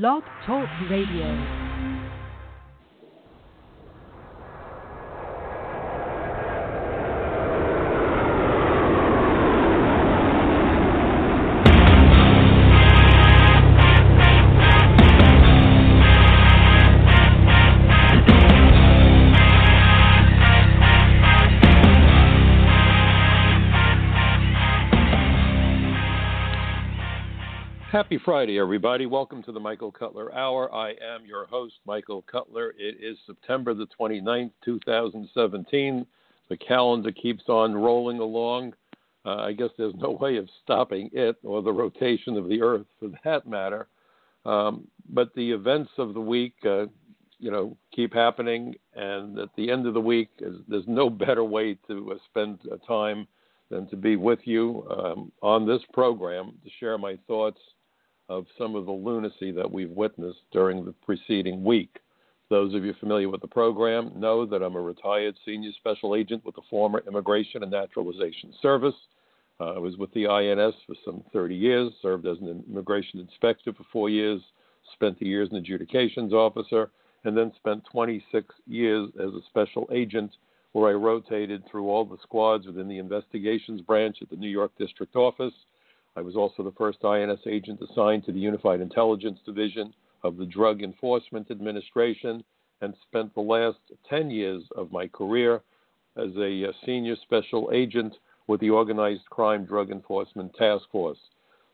Blog Talk Radio. Friday, everybody. Welcome to the Michael Cutler Hour. I am your host, Michael Cutler. It is September the 29th, 2017. The calendar keeps on rolling along. Uh, I guess there's no way of stopping it or the rotation of the Earth for that matter. Um, but the events of the week, uh, you know, keep happening. And at the end of the week, there's no better way to uh, spend time than to be with you um, on this program to share my thoughts of some of the lunacy that we've witnessed during the preceding week. Those of you familiar with the program know that I'm a retired senior special agent with the former Immigration and Naturalization Service. Uh, I was with the INS for some 30 years, served as an immigration inspector for four years, spent the years as an adjudications officer, and then spent 26 years as a special agent where I rotated through all the squads within the investigations branch at the New York District Office I was also the first INS agent assigned to the Unified Intelligence Division of the Drug Enforcement Administration and spent the last 10 years of my career as a uh, senior special agent with the Organized Crime Drug Enforcement Task Force.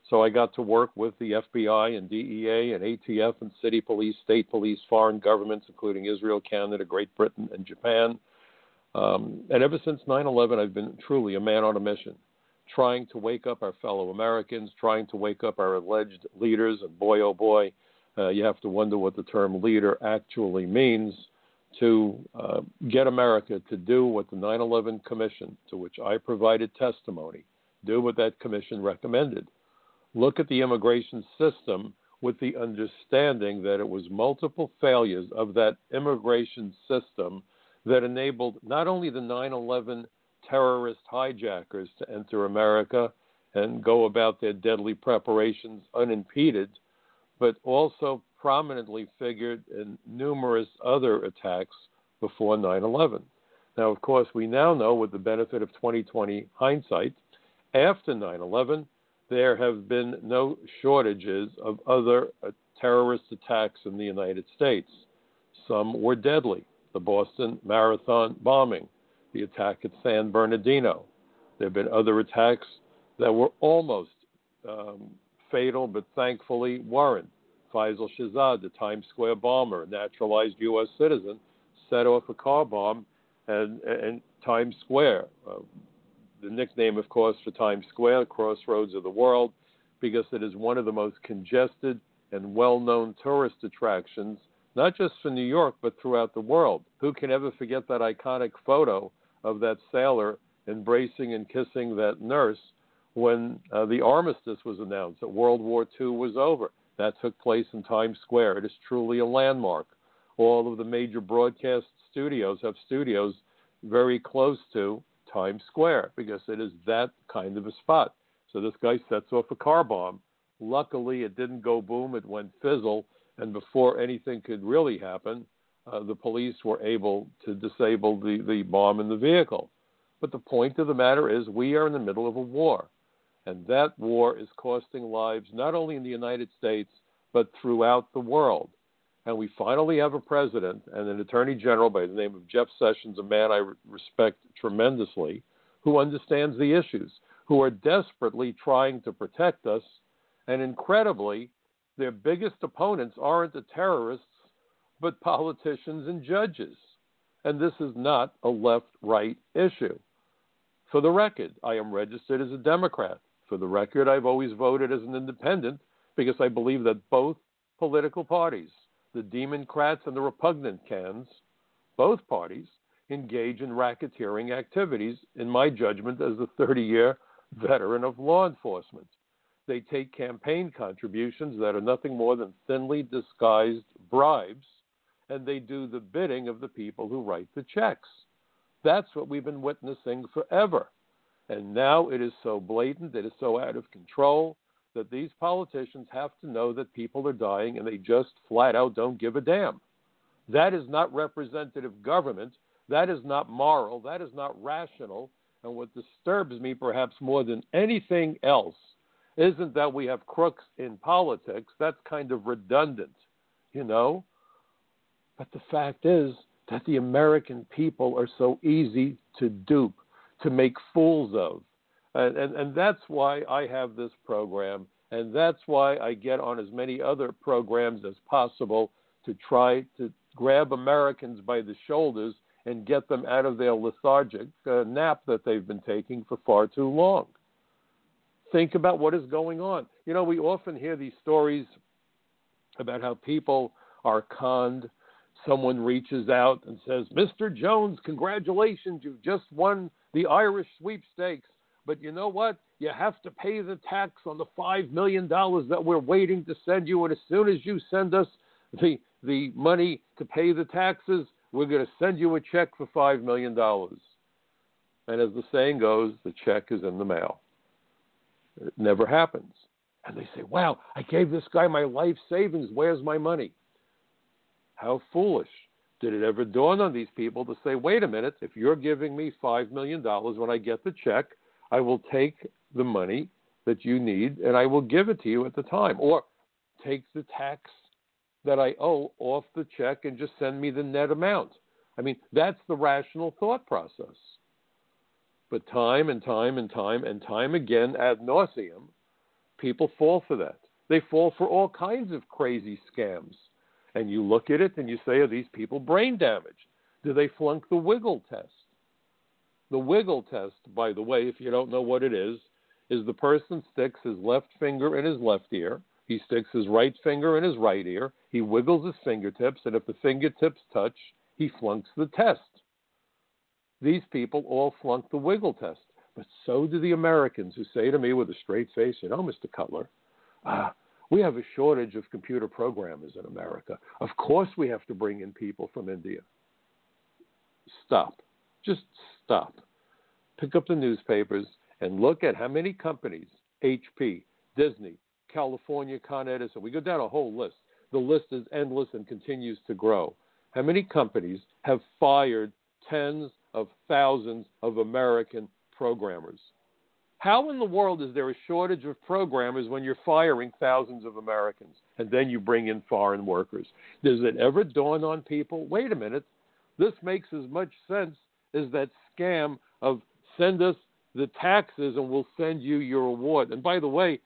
So I got to work with the FBI and DEA and ATF and city police, state police, foreign governments, including Israel, Canada, Great Britain, and Japan. Um, and ever since 9 11, I've been truly a man on a mission trying to wake up our fellow Americans, trying to wake up our alleged leaders. And boy, oh boy, uh, you have to wonder what the term leader actually means to uh, get America to do what the 9 11 Commission, to which I provided testimony, do what that commission recommended. Look at the immigration system with the understanding that it was multiple failures of that immigration system that enabled not only the 9 11 terrorist hijackers to enter America and go about their deadly preparations unimpeded, but also prominently figured in numerous other attacks before 9 11. Now, of course, we now know with the benefit of 2020 hindsight, after 9 11, there have been no shortages of other uh, terrorist attacks in the United States. Some were deadly. The Boston Marathon bombing, the attack at San Bernardino. There have been other attacks that were almost um, fatal, but thankfully weren't. Faisal Shahzad, the Times Square bomber, a naturalized U.S. citizen, set off a car bomb and, and Times Square. Uh, the nickname, of course, for Times Square, Crossroads of the World, because it is one of the most congested and well known tourist attractions, not just for New York, but throughout the world. Who can ever forget that iconic photo of that sailor embracing and kissing that nurse when uh, the armistice was announced that World War II was over. That took place in Times Square. It is truly a landmark. All of the major broadcast studios have studios very close to Times Square because it is that kind of a spot. So this guy sets off a car bomb. Luckily, it didn't go boom, it went fizzle. And before anything could really happen, uh, the police were able to disable the, the bomb in the vehicle. But the point of the matter is, we are in the middle of a war. And that war is costing lives not only in the United States, but throughout the world. And we finally have a president and an attorney general by the name of Jeff Sessions, a man I respect tremendously, who understands the issues, who are desperately trying to protect us. And incredibly, their biggest opponents aren't the terrorists but politicians and judges. And this is not a left right issue. For the record, I am registered as a Democrat. For the record, I've always voted as an independent because I believe that both political parties, the Democrats and the repugnant cans, both parties engage in racketeering activities, in my judgment, as a 30 year veteran of law enforcement. They take campaign contributions that are nothing more than thinly disguised bribes and they do the bidding of the people who write the checks. That's what we've been witnessing forever. And now it is so blatant, it is so out of control that these politicians have to know that people are dying and they just flat out don't give a damn. That is not representative government. That is not moral. That is not rational. And what disturbs me perhaps more than anything else isn't that we have crooks in politics. That's kind of redundant, you know? But the fact is that the American people are so easy to dupe, to make fools of. And, and, and that's why I have this program, and that's why I get on as many other programs as possible to try to grab Americans by the shoulders and get them out of their lethargic uh, nap that they've been taking for far too long. Think about what is going on. You know, we often hear these stories about how people are conned. Someone reaches out and says, Mr. Jones, congratulations, you've just won the Irish sweepstakes. But you know what? You have to pay the tax on the $5 million that we're waiting to send you. And as soon as you send us the, the money to pay the taxes, we're going to send you a check for $5 million. And as the saying goes, the check is in the mail. It never happens. And they say, wow, I gave this guy my life savings. Where's my money? How foolish. Did it ever dawn on these people to say, wait a minute, if you're giving me $5 million when I get the check, I will take the money that you need and I will give it to you at the time. Or take the tax that I owe off the check and just send me the net amount. I mean, that's the rational thought process. But time and time and time and time again, ad nauseum, people fall for that. They fall for all kinds of crazy scams. And you look at it and you say, are these people brain damaged? Do they flunk the wiggle test? The wiggle test, by the way, if you don't know what it is, is the person sticks his left finger in his left ear, he sticks his right finger in his right ear, he wiggles his fingertips, and if the fingertips touch, he flunks the test. These people all flunk the wiggle test, but so do the Americans who say to me with a straight face, you know, Mr. Cutler, ah, we have a shortage of computer programmers in America. Of course, we have to bring in people from India. Stop. Just stop. Pick up the newspapers and look at how many companies HP, Disney, California Con Edison. We go down a whole list. The list is endless and continues to grow. How many companies have fired tens of thousands of American programmers? How in the world is there a shortage of programmers when you're firing thousands of Americans and then you bring in foreign workers? Does it ever dawn on people? Wait a minute, this makes as much sense as that scam of send us the taxes and we'll send you your award. And by the way,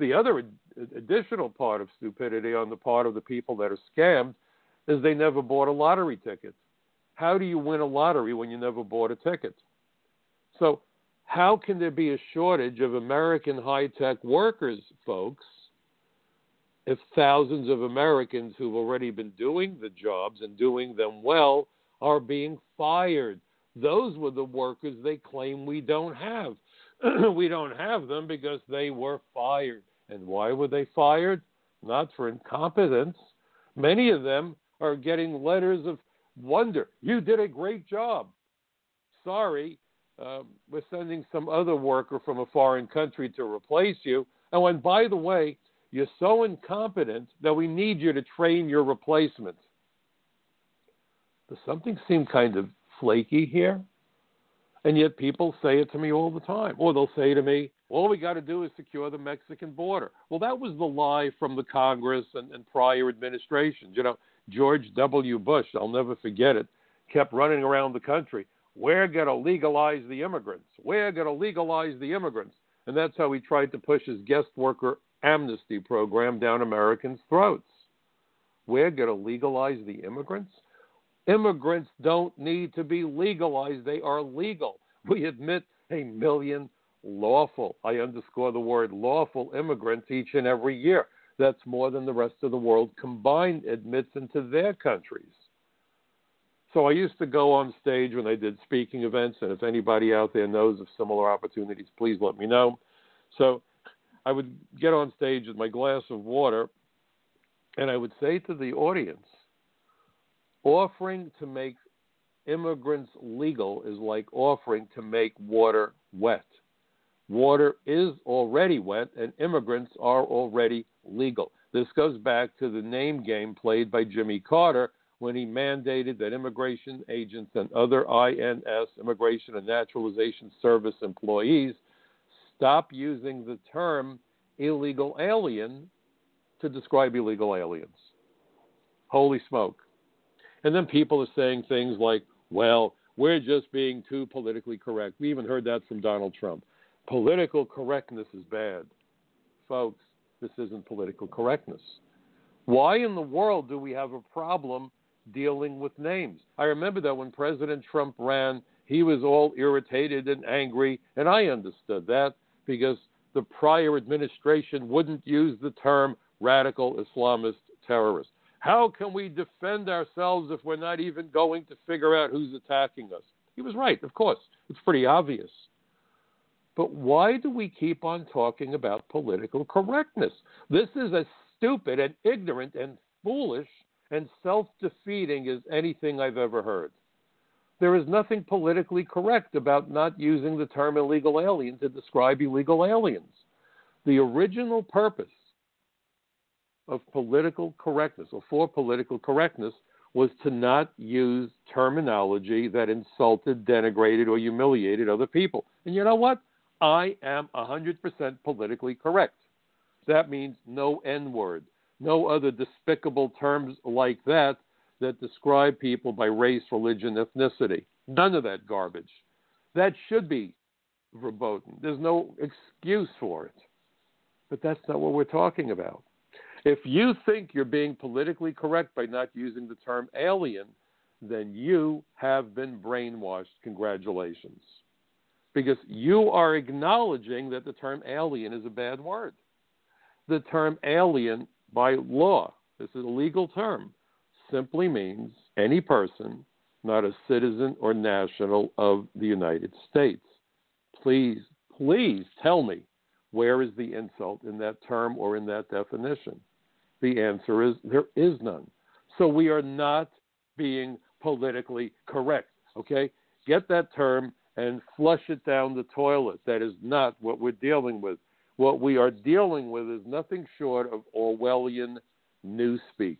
the other additional part of stupidity on the part of the people that are scammed is they never bought a lottery ticket. How do you win a lottery when you never bought a ticket? So, how can there be a shortage of American high tech workers, folks, if thousands of Americans who've already been doing the jobs and doing them well are being fired? Those were the workers they claim we don't have. we don't have them because they were fired. And why were they fired? Not for incompetence. Many of them are getting letters of wonder. You did a great job. Sorry, uh, we're sending some other worker from a foreign country to replace you. Oh, and by the way, you're so incompetent that we need you to train your replacement. Does something seem kind of flaky here? And yet people say it to me all the time. Or they'll say to me, all we got to do is secure the Mexican border. Well, that was the lie from the Congress and, and prior administrations. You know, George W. Bush, I'll never forget it, kept running around the country. We're going to legalize the immigrants. We're going to legalize the immigrants. And that's how he tried to push his guest worker amnesty program down Americans' throats. We're going to legalize the immigrants? Immigrants don't need to be legalized, they are legal. We admit a million lawful, I underscore the word lawful immigrants each and every year. That's more than the rest of the world combined admits into their countries. So I used to go on stage when I did speaking events, and if anybody out there knows of similar opportunities, please let me know. So I would get on stage with my glass of water, and I would say to the audience, offering to make immigrants legal is like offering to make water wet. water is already wet and immigrants are already legal. This goes back to the name game played by Jimmy Carter when he mandated that immigration agents and other INS, Immigration and Naturalization Service employees, stop using the term illegal alien to describe illegal aliens. Holy smoke. And then people are saying things like, well, we're just being too politically correct. We even heard that from Donald Trump. Political correctness is bad. Folks, this isn't political correctness. Why in the world do we have a problem dealing with names? I remember that when President Trump ran, he was all irritated and angry, and I understood that because the prior administration wouldn't use the term radical Islamist terrorist. How can we defend ourselves if we're not even going to figure out who's attacking us? He was right, of course. It's pretty obvious. But why do we keep on talking about political correctness? This is a stupid and ignorant and foolish and self defeating as anything I've ever heard. There is nothing politically correct about not using the term illegal alien to describe illegal aliens. The original purpose of political correctness or for political correctness was to not use terminology that insulted, denigrated, or humiliated other people. And you know what? I am 100% politically correct. That means no N word, no other despicable terms like that that describe people by race, religion, ethnicity. None of that garbage. That should be verboten. There's no excuse for it. But that's not what we're talking about. If you think you're being politically correct by not using the term alien, then you have been brainwashed. Congratulations. Because you are acknowledging that the term alien is a bad word. The term alien, by law, this is a legal term, simply means any person not a citizen or national of the United States. Please, please tell me where is the insult in that term or in that definition? The answer is there is none. So we are not being politically correct. Okay? Get that term and flush it down the toilet. That is not what we're dealing with. What we are dealing with is nothing short of Orwellian newspeak.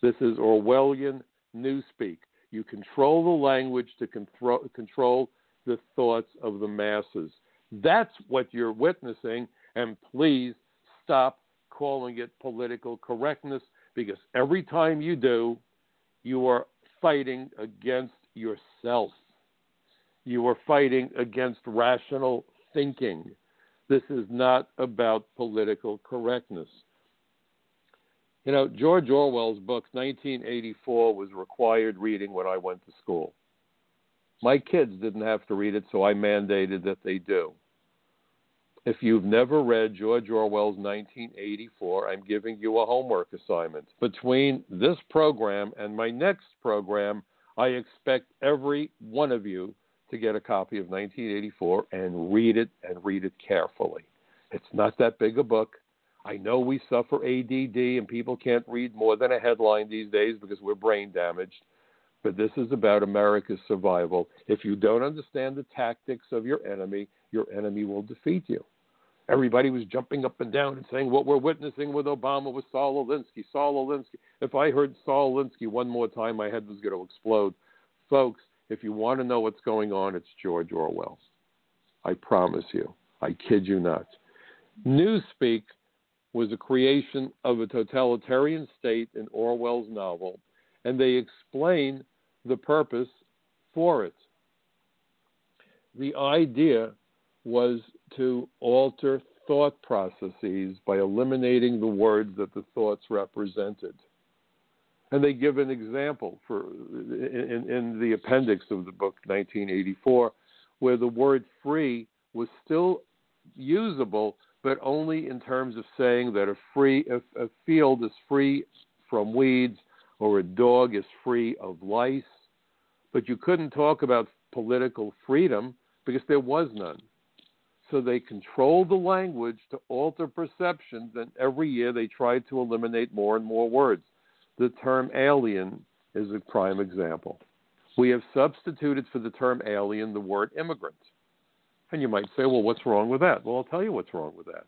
This is Orwellian newspeak. You control the language to control, the thoughts of the masses. That's what you're witnessing, and please stop calling it political correctness because every time you do, you are fighting against yourself. You are fighting against rational thinking. This is not about political correctness. You know, George Orwell's book, 1984, was required reading when I went to school. My kids didn't have to read it, so I mandated that they do. If you've never read George Orwell's 1984, I'm giving you a homework assignment. Between this program and my next program, I expect every one of you to get a copy of 1984 and read it and read it carefully. It's not that big a book. I know we suffer ADD and people can't read more than a headline these days because we're brain damaged. But this is about America's survival. If you don't understand the tactics of your enemy, your enemy will defeat you. Everybody was jumping up and down and saying what we're witnessing with Obama was Saul Alinsky, Saul Alinsky. If I heard Saul Alinsky one more time, my head was going to explode. Folks, if you want to know what's going on, it's George Orwell. I promise you. I kid you not. Newspeak was a creation of a totalitarian state in Orwell's novel, and they explain the purpose for it. The idea was to alter thought processes by eliminating the words that the thoughts represented. And they give an example for in, in the appendix of the book 1984, where the word free was still usable, but only in terms of saying that a free a, a field is free from weeds or a dog is free of lice. But you couldn't talk about political freedom because there was none. So they controlled the language to alter perceptions, and every year they tried to eliminate more and more words. The term alien is a prime example. We have substituted for the term alien the word immigrant. And you might say, well, what's wrong with that? Well, I'll tell you what's wrong with that.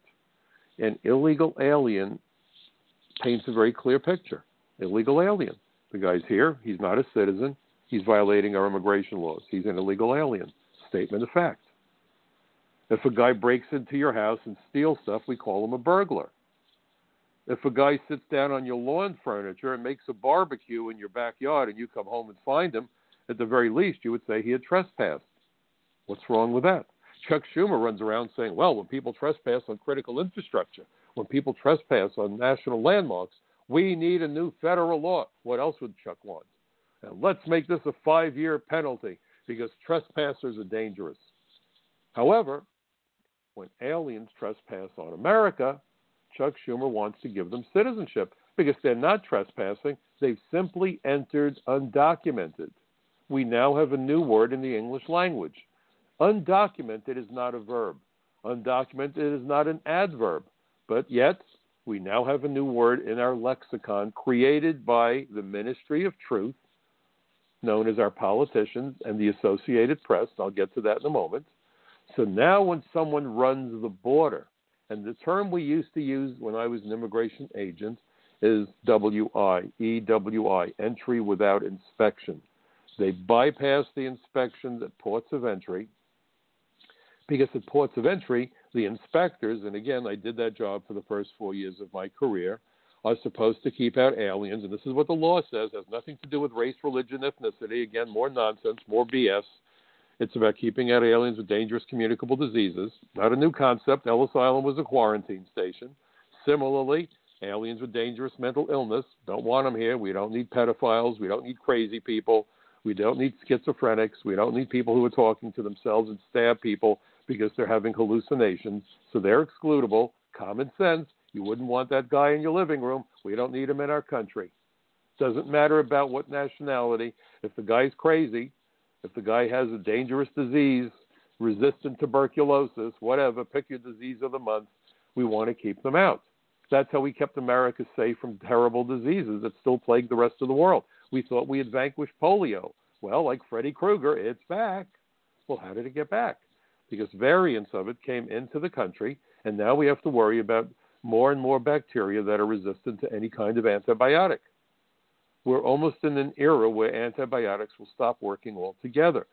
An illegal alien paints a very clear picture. Illegal alien. The guy's here. He's not a citizen. He's violating our immigration laws. He's an illegal alien. Statement of fact. If a guy breaks into your house and steals stuff, we call him a burglar. If a guy sits down on your lawn furniture and makes a barbecue in your backyard and you come home and find him, at the very least, you would say he had trespassed. What's wrong with that? Chuck Schumer runs around saying, well, when people trespass on critical infrastructure, when people trespass on national landmarks, we need a new federal law. What else would Chuck want? And let's make this a five year penalty because trespassers are dangerous. However, when aliens trespass on America, Chuck Schumer wants to give them citizenship because they're not trespassing. They've simply entered undocumented. We now have a new word in the English language. Undocumented is not a verb. Undocumented is not an adverb. But yet, we now have a new word in our lexicon created by the Ministry of Truth, known as our politicians and the Associated Press. I'll get to that in a moment. So now, when someone runs the border, and the term we used to use when I was an immigration agent is WI, EWI, entry without inspection. They bypass the inspections at ports of entry because at ports of entry, the inspectors, and again, I did that job for the first four years of my career, are supposed to keep out aliens, and this is what the law says, has nothing to do with race, religion, ethnicity. Again, more nonsense, more BS. It's about keeping out aliens with dangerous communicable diseases. Not a new concept. Ellis Island was a quarantine station. Similarly, aliens with dangerous mental illness. Don't want them here. We don't need pedophiles. We don't need crazy people. We don't need schizophrenics. We don't need people who are talking to themselves and stab people because they're having hallucinations. So they're excludable. Common sense. You wouldn't want that guy in your living room. We don't need him in our country. Doesn't matter about what nationality. If the guy's crazy, if the guy has a dangerous disease, resistant tuberculosis, whatever, pick your disease of the month, we want to keep them out. That's how we kept America safe from terrible diseases that still plague the rest of the world. We thought we had vanquished polio. Well, like Freddy Krueger, it's back. Well, how did it get back? Because variants of it came into the country, and now we have to worry about more and more bacteria that are resistant to any kind of antibiotic we're almost in an era where antibiotics will stop working altogether.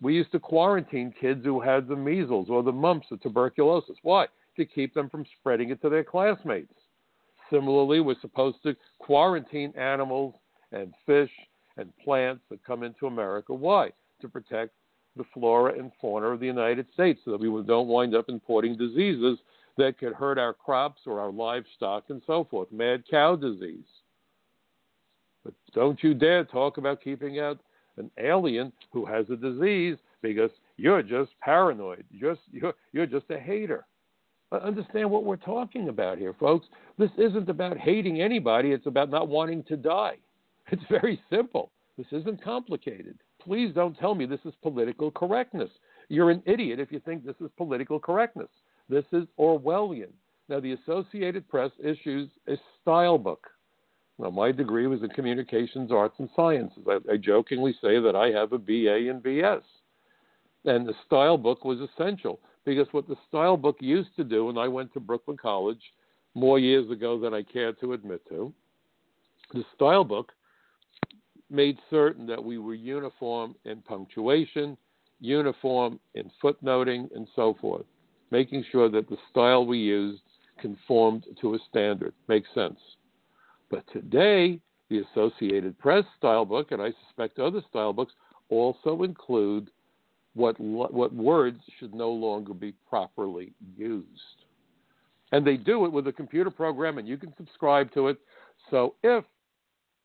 We used to quarantine kids who had the measles or the mumps or tuberculosis. Why? To keep them from spreading it to their classmates. Similarly, we're supposed to quarantine animals and fish and plants that come into America. Why? To protect the flora and fauna of the United States so that we don't wind up importing diseases that could hurt our crops or our livestock and so forth. Mad cow disease. But don't you dare talk about keeping out an alien who has a disease because you're just paranoid. You're just, you're, you're just a hater. Uh, understand what we're talking about here, folks. This isn't about hating anybody, it's about not wanting to die. It's very simple. This isn't complicated. Please don't tell me this is political correctness. You're an idiot if you think this is political correctness. This is Orwellian. Now, the Associated Press issues a style book well, my degree was in communications, arts, and sciences. I, I jokingly say that I have a BA and BS. And the style book was essential because what the style book used to do, and I went to Brooklyn College more years ago than I care to admit to, the style book made certain that we were uniform in punctuation, uniform in footnoting, and so forth, making sure that the style we used conformed to a standard. Makes sense. But today, the Associated Press style book, and I suspect other style books, also include what, what words should no longer be properly used. And they do it with a computer program, and you can subscribe to it. So if,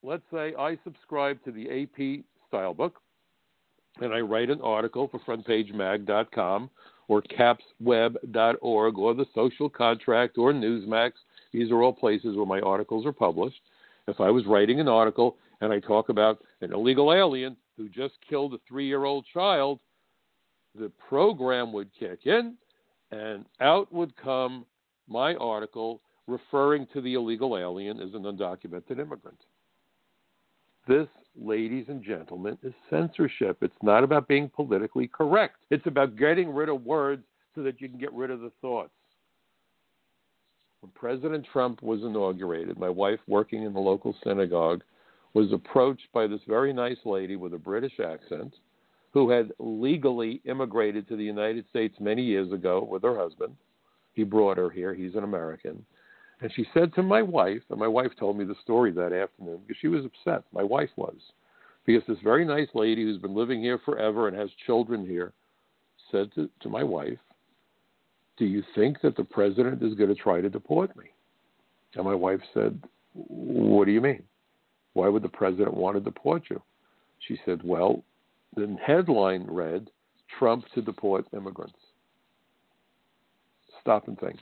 let's say, I subscribe to the AP style book, and I write an article for frontpagemag.com or capsweb.org or the social contract or Newsmax these are all places where my articles are published. If I was writing an article and I talk about an illegal alien who just killed a three year old child, the program would kick in and out would come my article referring to the illegal alien as an undocumented immigrant. This, ladies and gentlemen, is censorship. It's not about being politically correct. It's about getting rid of words so that you can get rid of the thoughts. When President Trump was inaugurated, my wife, working in the local synagogue, was approached by this very nice lady with a British accent who had legally immigrated to the United States many years ago with her husband. He brought her here, he's an American. And she said to my wife, and my wife told me the story that afternoon because she was upset. My wife was. Because this very nice lady who's been living here forever and has children here said to, to my wife, Do you think that the president is going to try to deport me? And my wife said, What do you mean? Why would the president want to deport you? She said, Well, the headline read, Trump to deport immigrants. Stop and think.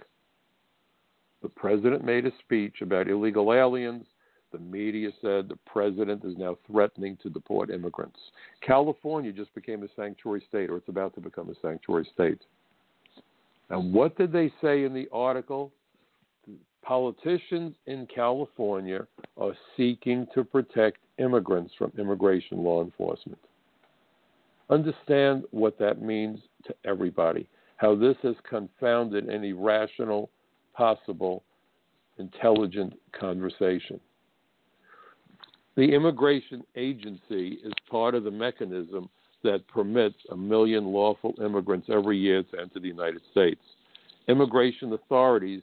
The president made a speech about illegal aliens. The media said the president is now threatening to deport immigrants. California just became a sanctuary state, or it's about to become a sanctuary state. And what did they say in the article? Politicians in California are seeking to protect immigrants from immigration law enforcement. Understand what that means to everybody, how this has confounded any rational possible intelligent conversation. The immigration agency is part of the mechanism that permits a million lawful immigrants every year to enter the United States. Immigration authorities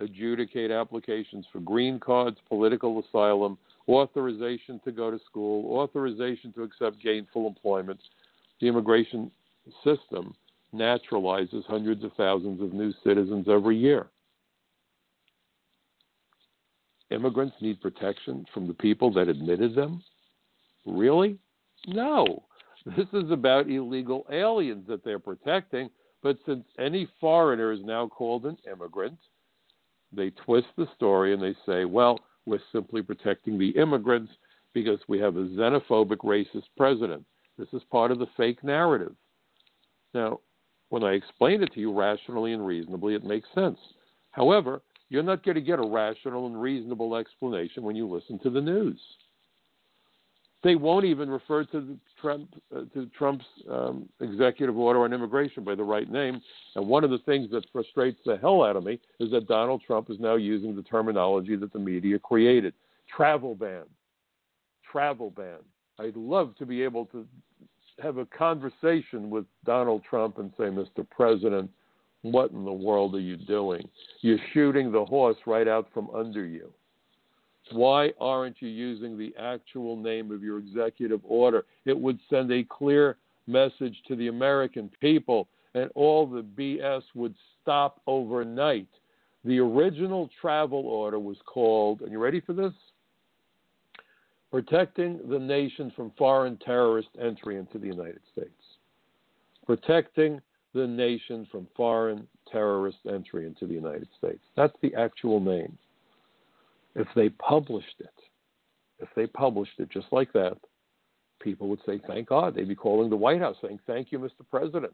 adjudicate applications for green cards, political asylum, authorization to go to school, authorization to accept gainful employment. The immigration system naturalizes hundreds of thousands of new citizens every year immigrants need protection from the people that admitted them? Really? No. This is about illegal aliens that they're protecting. But since any foreigner is now called an immigrant, they twist the story and they say, well, we're simply protecting the immigrants because we have a xenophobic, racist president. This is part of the fake narrative. Now, when I explain it to you rationally and reasonably, it makes sense. However, you're not going to get a rational and reasonable explanation when you listen to the news. They won't even refer to Trump uh, to Trump's um, executive order on immigration by the right name. And one of the things that frustrates the hell out of me is that Donald Trump is now using the terminology that the media created: travel ban, travel ban. I'd love to be able to have a conversation with Donald Trump and say, Mr. President, what in the world are you doing? You're shooting the horse right out from under you. Why aren't you using the actual name of your executive order? It would send a clear message to the American people, and all the BS would stop overnight. The original travel order was called, and you ready for this? Protecting the nation from foreign terrorist entry into the United States. Protecting the nation from foreign terrorist entry into the United States. That's the actual name. If they published it, if they published it just like that, people would say, Thank God. They'd be calling the White House saying, Thank you, Mr. President.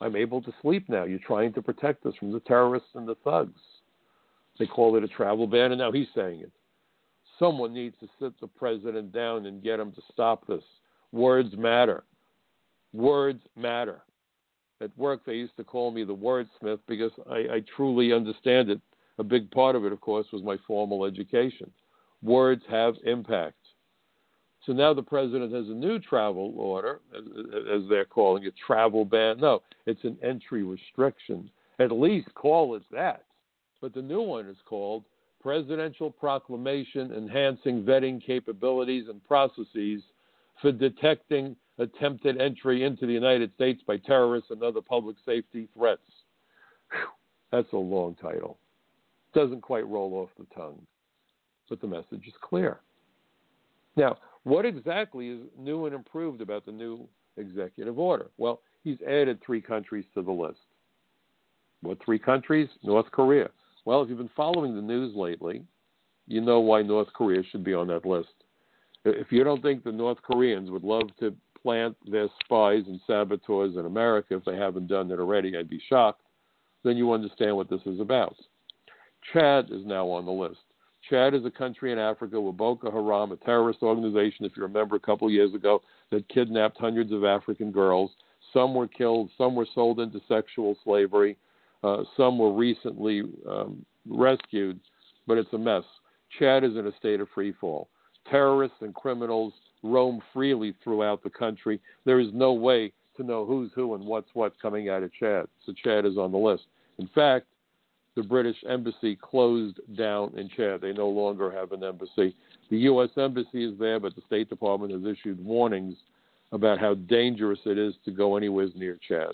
I'm able to sleep now. You're trying to protect us from the terrorists and the thugs. They call it a travel ban, and now he's saying it. Someone needs to sit the president down and get him to stop this. Words matter. Words matter. At work, they used to call me the wordsmith because I, I truly understand it. A big part of it, of course, was my formal education. Words have impact. So now the president has a new travel order, as, they're calling it, travel ban. No, it's an entry restriction. At least call it that. But the new one is called Presidential Proclamation Enhancing Vetting Capabilities and Processes for Detecting attempted entry into the United States by terrorists and other public safety threats. Whew, that's a long title. Doesn't quite roll off the tongue, but the message is clear. Now, what exactly is new and improved about the new executive order? Well, he's added three countries to the list. What three countries? North Korea. Well, if you've been following the news lately, you know why North Korea should be on that list. If you don't think the North Koreans would love to plant their spies and saboteurs in America, if they haven't done it already, I'd be shocked, then you understand what this is about. Chad is now on the list. Chad is a country in Africa where Boko Haram, a terrorist organization, if you remember a couple of years ago, that kidnapped hundreds of African girls. Some were killed, some were sold into sexual slavery, uh, some were recently um, rescued, but it's a mess. Chad is in a state of free fall. Terrorists and criminals roam freely throughout the country. There is no way to know who's who and what's what coming out of Chad. So Chad is on the list. In fact, the British embassy closed down in Chad. They no longer have an embassy. The U.S. embassy is there, but the State Department has issued warnings about how dangerous it is to go anywhere near Chad.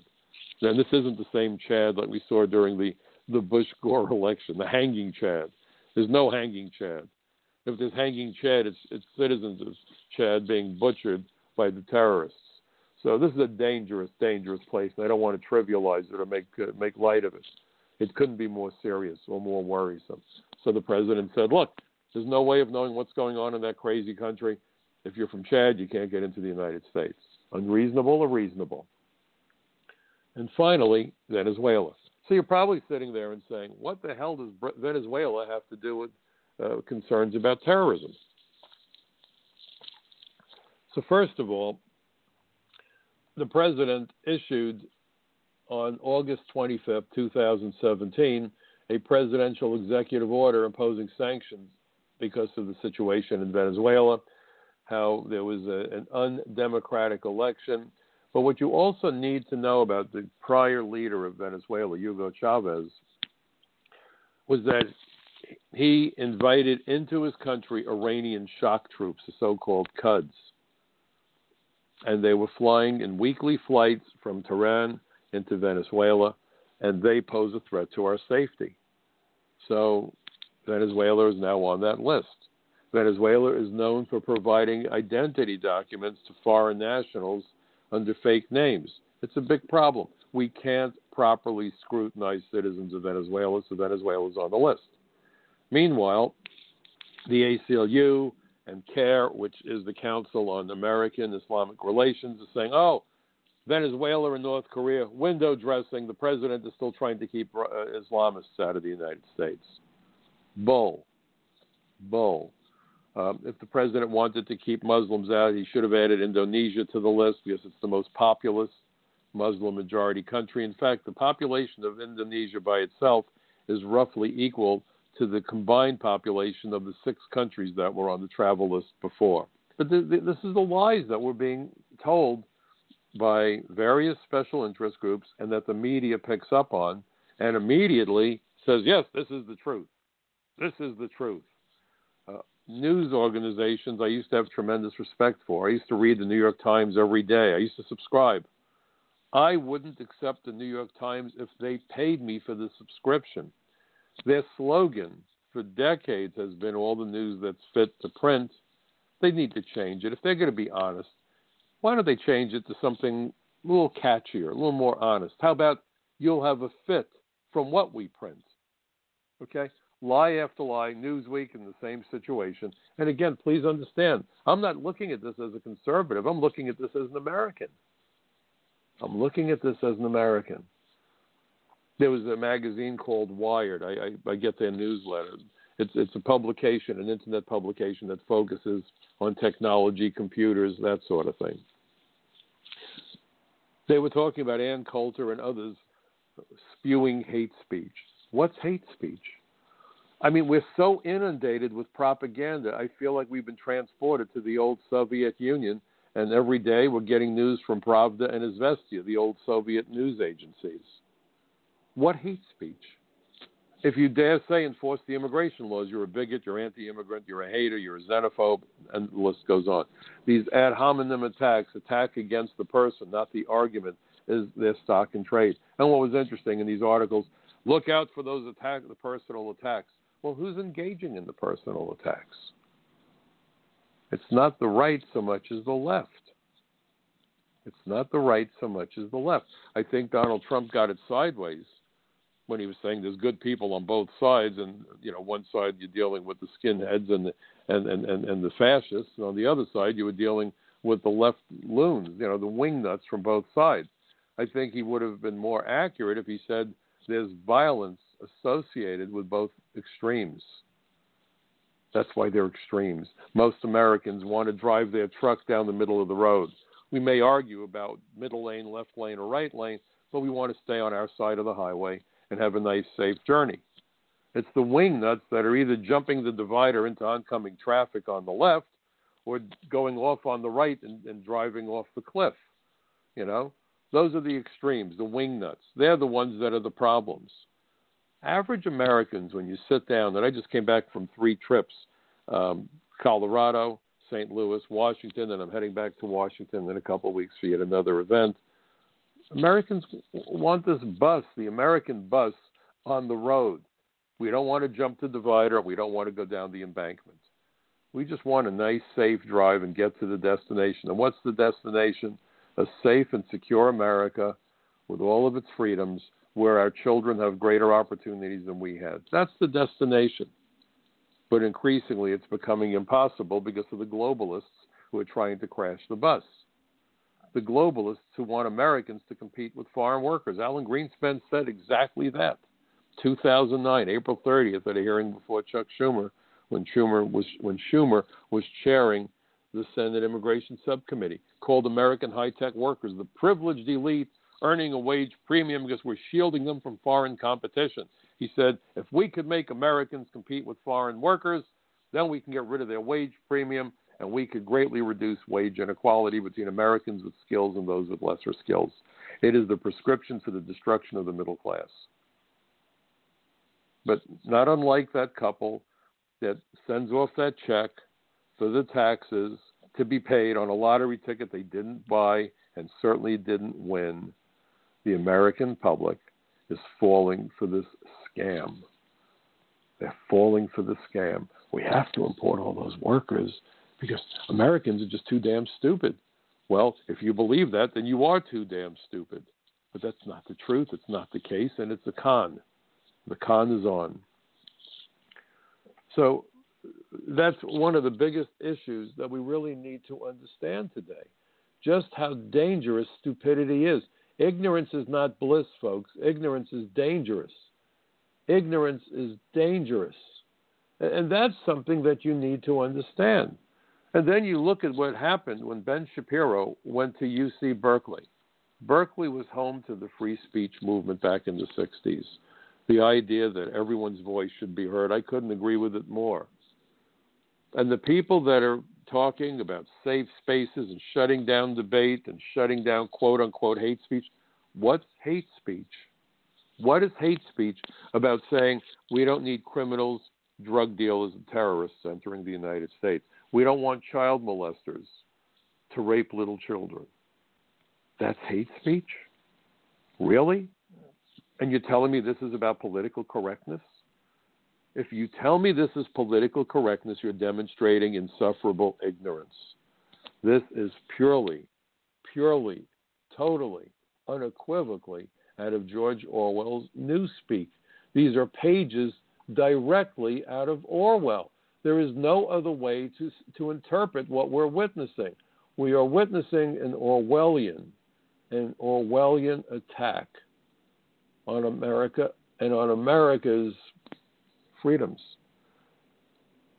And this isn't the same Chad like we saw during the, the Bush Gore election, the hanging Chad. There's no hanging Chad. If there's hanging Chad, it's, it's citizens of Chad being butchered by the terrorists. So this is a dangerous, dangerous place, and I don't want to trivialize it or make uh, make light of it. It couldn't be more serious or more worrisome. So the president said, "Look, there's no way of knowing what's going on in that crazy country. If you're from Chad, you can't get into the United States. Unreasonable or reasonable?" And finally, Venezuela. So you're probably sitting there and saying, "What the hell does Venezuela have to do with uh, concerns about terrorism?" So first of all, the president issued on August 25th, 2017, a presidential executive order imposing sanctions because of the situation in Venezuela, how there was a, an undemocratic election. But what you also need to know about the prior leader of Venezuela, Hugo Chavez, was that he invited into his country Iranian shock troops, the so called Quds and they were flying in weekly flights from Tehran into Venezuela, and they pose a threat to our safety. So Venezuela is now on that list. Venezuela is known for providing identity documents to foreign nationals under fake names. It's a big problem. We can't properly scrutinize citizens of Venezuela, so Venezuela is on the list. Meanwhile, the ACLU, and CAIR, which is the Council on American Islamic Relations, is saying, oh, Venezuela and North Korea, window dressing. The president is still trying to keep uh, Islamists out of the United States. Bull. Bull. Um, if the president wanted to keep Muslims out, he should have added Indonesia to the list because it's the most populous Muslim majority country. In fact, the population of Indonesia by itself is roughly equal to the combined population of the six countries that were on the travel list before. But the, the, this is the lies that we're being told by various special interest groups and that the media picks up on and immediately says, yes, this is the truth. This is the truth. Uh, news organizations I used to have tremendous respect for. I used to read the New York Times every day, I used to subscribe. I wouldn't accept the New York Times if they paid me for the subscription. Their slogan for decades has been all the news that's fit to print. They need to change it. If they're going to be honest, why don't they change it to something a little catchier, a little more honest? How about you'll have a fit from what we print? Okay? Lie after lie, Newsweek in the same situation. And again, please understand, I'm not looking at this as a conservative. I'm looking at this as an American. I'm looking at this as an American there was a magazine called Wired. I, I, I get their newsletter. It's it's a publication, an internet publication that focuses on technology, computers, that sort of thing. They were talking about Ann Coulter and others spewing hate speech. What's hate speech? I mean, we're so inundated with propaganda. I feel like we've been transported to the old Soviet Union, and every day we're getting news from Pravda and Izvestia, the old Soviet news agencies. What hate speech? If you dare say enforce the immigration laws, you're a bigot, you're anti-immigrant, you're a hater, you're a xenophobe, and the list goes on. These ad hominem attacks, attack against the person, not the argument, is their stock in trade. And what was interesting in these articles, look out for those attack, the personal attacks. Well, who's engaging in the personal attacks? It's not the right so much as the left. It's not the right so much as the left. I think Donald Trump got it sideways when he was saying there's good people on both sides, and you know one side you're dealing with the skinheads and the and and and, and the fascists, and on the other side you were dealing with the left loons, you know the wingnuts from both sides. I think he would have been more accurate if he said there's violence associated with both extremes. That's why they're extremes. Most Americans want to drive their truck down the middle of the road. We may argue about middle lane, left lane, or right lane, but we want to stay on our side of the highway and have a nice, safe journey. It's the wing nuts that are either jumping the divider into oncoming traffic on the left or going off on the right and, and driving off the cliff. You know, those are the extremes, the wing nuts. They're the ones that are the problems. Average Americans, when you sit down, and I just came back from three trips um, Colorado, St. Louis, Washington, and I'm heading back to Washington in a couple of weeks for yet another event. Americans want this bus, the American bus, on the road. We don't want to jump the divider. We don't want to go down the embankment. We just want a nice, safe drive and get to the destination. And what's the destination? A safe and secure America with all of its freedoms where our children have greater opportunities than we had. That's the destination. But increasingly, it's becoming impossible because of the globalists who are trying to crash the bus. The globalists who want Americans to compete with foreign workers. Alan Greenspan said exactly that. 2009, April 30th, at a hearing before Chuck Schumer, when Schumer was when Schumer was chairing the Senate Immigration Subcommittee, called American high-tech workers the privileged elite earning a wage premium because we're shielding them from foreign competition. He said, if we could make Americans compete with foreign workers, then we can get rid of their wage premium and we could greatly reduce wage inequality between Americans with skills and those with lesser skills. It is the prescription for the destruction of the middle class. But not unlike that couple that sends off that check for the taxes to be paid on a lottery ticket they didn't buy and certainly didn't win, the American public is falling for this scam. They're falling for the scam. We have to import all those workers because Americans are just too damn stupid. Well, if you believe that, then you are too damn stupid. But that's not the truth. It's not the case, and it's a con. The con is on. So that's one of the biggest issues that we really need to understand today. Just how dangerous stupidity is. Ignorance is not bliss, folks. Ignorance is dangerous. Ignorance is dangerous. And that's something that you need to understand. And then you look at what happened when Ben Shapiro went to UC Berkeley. Berkeley was home to the free speech movement back in the 60s. The idea that everyone's voice should be heard, I couldn't agree with it more. And the people that are talking about safe spaces and shutting down debate and shutting down quote unquote hate speech. What's hate speech? What is hate speech about saying we don't need criminals, drug dealers, and terrorists entering the United States? We don't want child molesters to rape little children. That's hate speech? Really? And you're telling me this is about political correctness? If you tell me this is political correctness, you're demonstrating insufferable ignorance. This is purely, purely, totally, unequivocally out of George Orwell's Newspeak. These are pages directly out of Orwell. There is no other way to, to interpret what we're witnessing. We are witnessing an Orwellian, an Orwellian attack on America and on America's freedoms.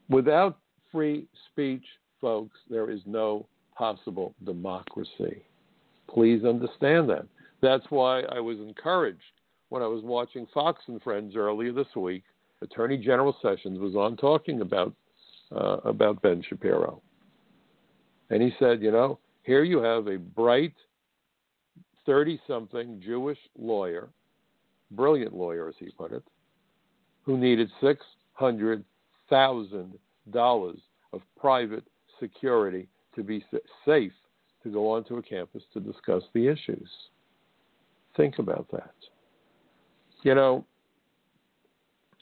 Without free speech, folks, there is no possible democracy. Please understand that. That's why I was encouraged when I was watching Fox and Friends earlier this week. Attorney General Sessions was on talking about uh, about Ben Shapiro, and he said, you know, here you have a bright, thirty-something Jewish lawyer, brilliant lawyer, as he put it, who needed $600,000 of private security to be safe to go onto a campus to discuss the issues. Think about that. You know,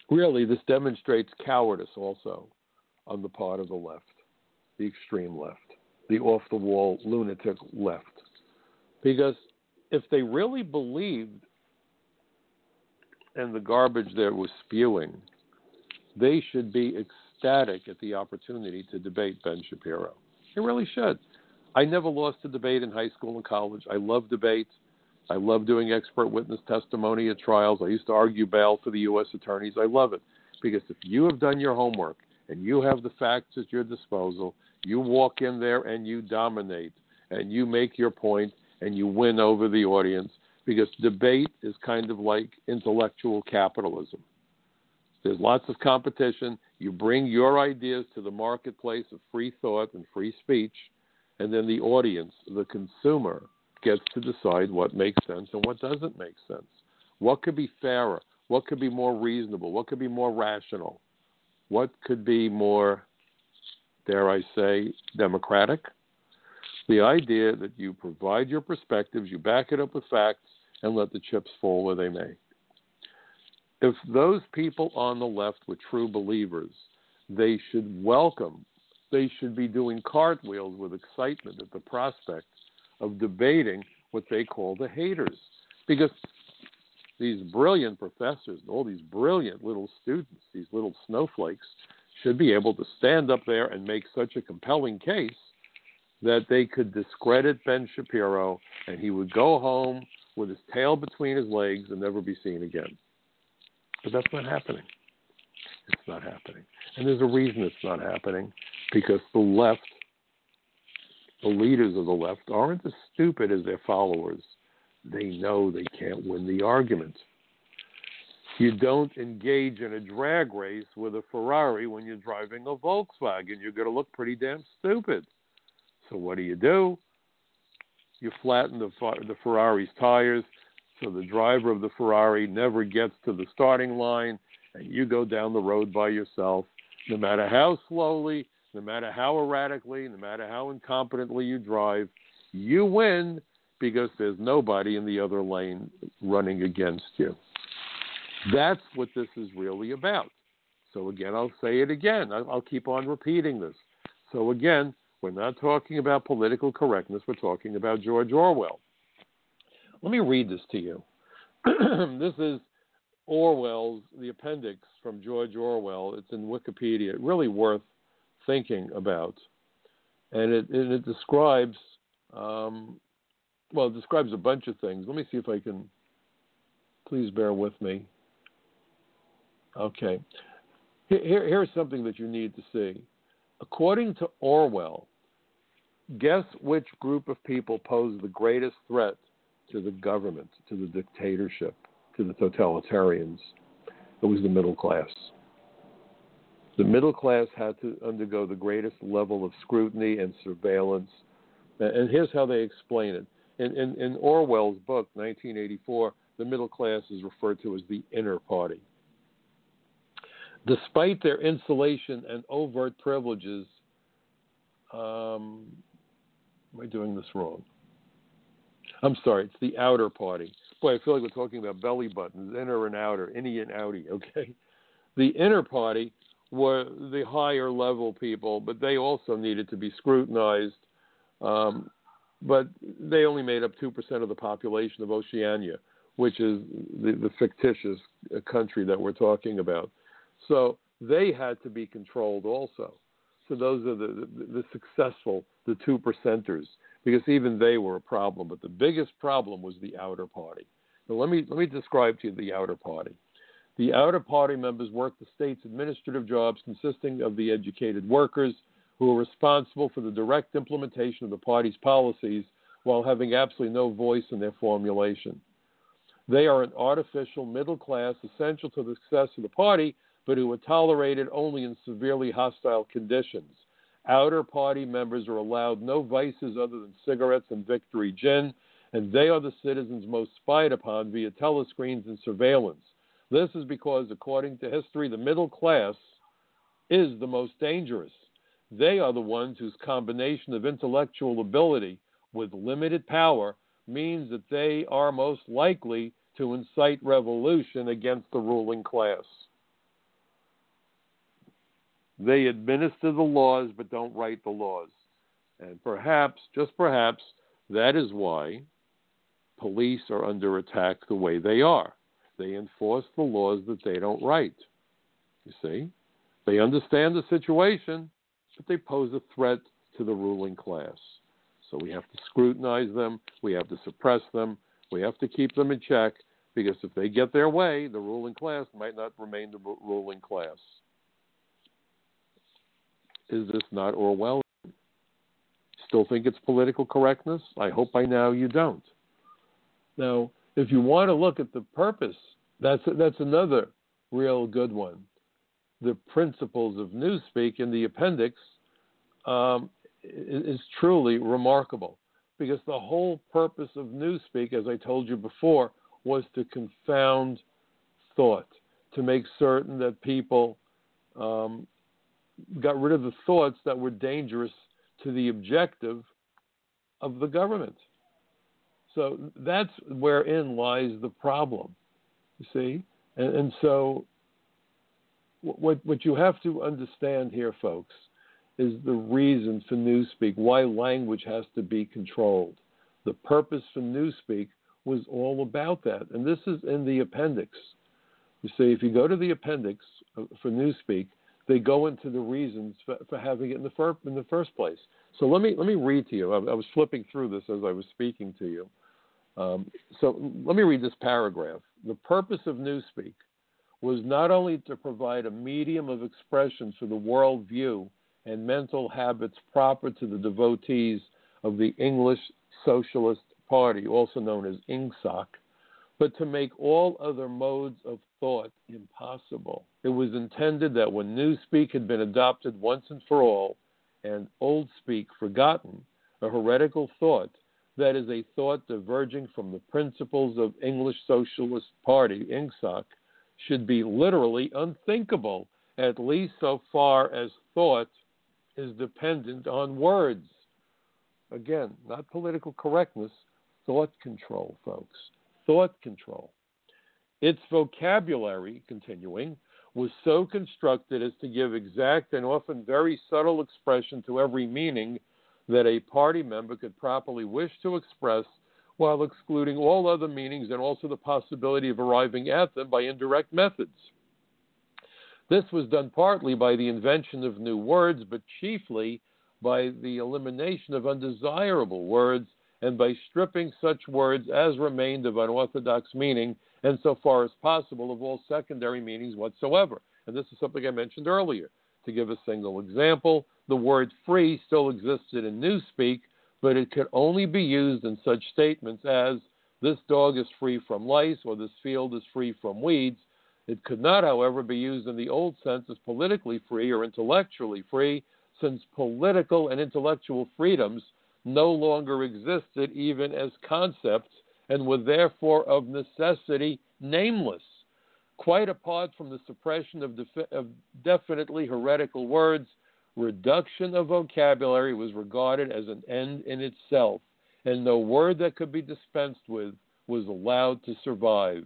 really, this demonstrates cowardice also on the part of the left, the extreme left, the off the wall lunatic left. Because if they really believed in the garbage they was spewing, they should be ecstatic at the opportunity to debate Ben Shapiro. They really should. I never lost a debate in high school and college. I love debates. I love doing expert witness testimony at trials. I used to argue bail for the U.S. attorneys. I love it because if you have done your homework and you have the facts at your disposal, you walk in there and you dominate and you make your point and you win over the audience because debate is kind of like intellectual capitalism. There's lots of competition. You bring your ideas to the marketplace of free thought and free speech, and then the audience, the consumer, gets to decide what makes sense and what doesn't make sense. What could be fairer? What could be more reasonable? What could be more rational? What could be more, dare I say, democratic? The idea that you provide your perspectives, you back it up with facts, and let the chips fall where they may. If those people on the left were true believers, they should welcome, they should be doing cartwheels with excitement at the prospect of debating what they call the haters. Because these brilliant professors, and all these brilliant little students, these little snowflakes, should be able to stand up there and make such a compelling case that they could discredit Ben Shapiro and he would go home with his tail between his legs and never be seen again. But that's not happening. It's not happening. And there's a reason it's not happening because the left, the leaders of the left, aren't as stupid as their followers. They know they can't win the argument. You don't engage in a drag race with a Ferrari when you're driving a Volkswagen. You're going to look pretty damn stupid. So what do you do? You flatten the the Ferrari's tires so the driver of the Ferrari never gets to the starting line, and you go down the road by yourself, no matter how slowly, no matter how erratically, no matter how incompetently you drive, you win because there's nobody in the other lane running against you. That's what this is really about. So, again, I'll say it again. I'll keep on repeating this. So, again, we're not talking about political correctness, we're talking about George Orwell. Let me read this to you. this is Orwell's, the appendix from George Orwell. It's in Wikipedia. Really worth thinking about. And it, and it describes, um, well, it describes a bunch of things. Let me see if I can, please bear with me. Okay. Here, here's something that you need to see. According to Orwell, Guess which group of people pose the greatest threat to the government, to the dictatorship, to the totalitarians? It was the middle class. The middle class had to undergo the greatest level of scrutiny and surveillance. And here's how they explain it. In, in, in Orwell's book, 1984, the middle class is referred to as the inner party. Despite their insulation and overt privileges, um, Am I doing this wrong? I'm sorry, it's the outer party. Boy, I feel like we're talking about belly buttons, inner and outer, innie and outie, okay? The inner party were the higher level people, but they also needed to be scrutinized. Um, but they only made up 2% of the population of Oceania, which is the, the fictitious uh, country that we're talking about. So they had to be controlled also. So those are the, the, the successful, the two percenters, because even they were a problem. But the biggest problem was the outer party. So let me let me describe to you the outer party. The outer party members work the state's administrative jobs consisting of the educated workers who are responsible for the direct implementation of the party's policies while having absolutely no voice in their formulation. They are an artificial middle class essential to the success of the party but who are tolerated only in severely hostile conditions. Outer party members are allowed no vices other than cigarettes and victory gin, and they are the citizens most spied upon via telescreens and surveillance. This is because, according to history, the middle class is the most dangerous. They are the ones whose combination of intellectual ability with limited power means that they are most likely to incite revolution against the ruling class. They administer the laws but don't write the laws. And perhaps, just perhaps, that is why police are under attack the way they are. They enforce the laws that they don't write. You see? They understand the situation, but they pose a threat to the ruling class. So we have to scrutinize them, we have to suppress them, we have to keep them in check because if they get their way, the ruling class might not remain the ruling class. is this not Orwellian? Still think it's political correctness? I hope by now you don't. Now, if you want to look at the purpose, that's that's another real good one. The principles of Newspeak in the appendix um, is, truly remarkable because the whole purpose of Newspeak, as I told you before, was to confound thought, to make certain that people um, got rid of the thoughts that were dangerous to the objective of the government. So that's wherein lies the problem, you see? And, and so what, what you have to understand here, folks, is the reason for Newspeak, why language has to be controlled. The purpose for Newspeak was all about that. And this is in the appendix. You see, if you go to the appendix uh, for Newspeak, they go into the reasons for, for having it in the, fir- in the first place. So let me let me read to you. I, I was flipping through this as I was speaking to you. Um, so let me read this paragraph. The purpose of Newspeak was not only to provide a medium of expression for the world view and mental habits proper to the devotees of the English Socialist Party, also known as INGSOC, but to make all other modes of thought impossible. It was intended that when Newspeak had been adopted once and for all, and Old Speak forgotten, a heretical thought, that is a thought diverging from the principles of English Socialist Party, INGSOC, should be literally unthinkable, at least so far as thought is dependent on words. Again, not political correctness, thought control, folks. Thought control. Its vocabulary, continuing, was so constructed as to give exact and often very subtle expression to every meaning that a party member could properly wish to express while excluding all other meanings and also the possibility of arriving at them by indirect methods. This was done partly by the invention of new words, but chiefly by the elimination of undesirable words and by stripping such words as remained of unorthodox meaning and so far as possible of all secondary meanings whatsoever. And this is something I mentioned earlier. To give a single example, the word free still existed in Newspeak, but it could only be used in such statements as this dog is free from lice or this field is free from weeds it could not, however, be used in the old sense as politically free or intellectually free, since political and intellectual freedoms no longer existed even as concepts and were therefore of necessity nameless. Quite apart from the suppression of, defi- of definitely heretical words, reduction of vocabulary was regarded as an end in itself, and no word that could be dispensed with was allowed to survive.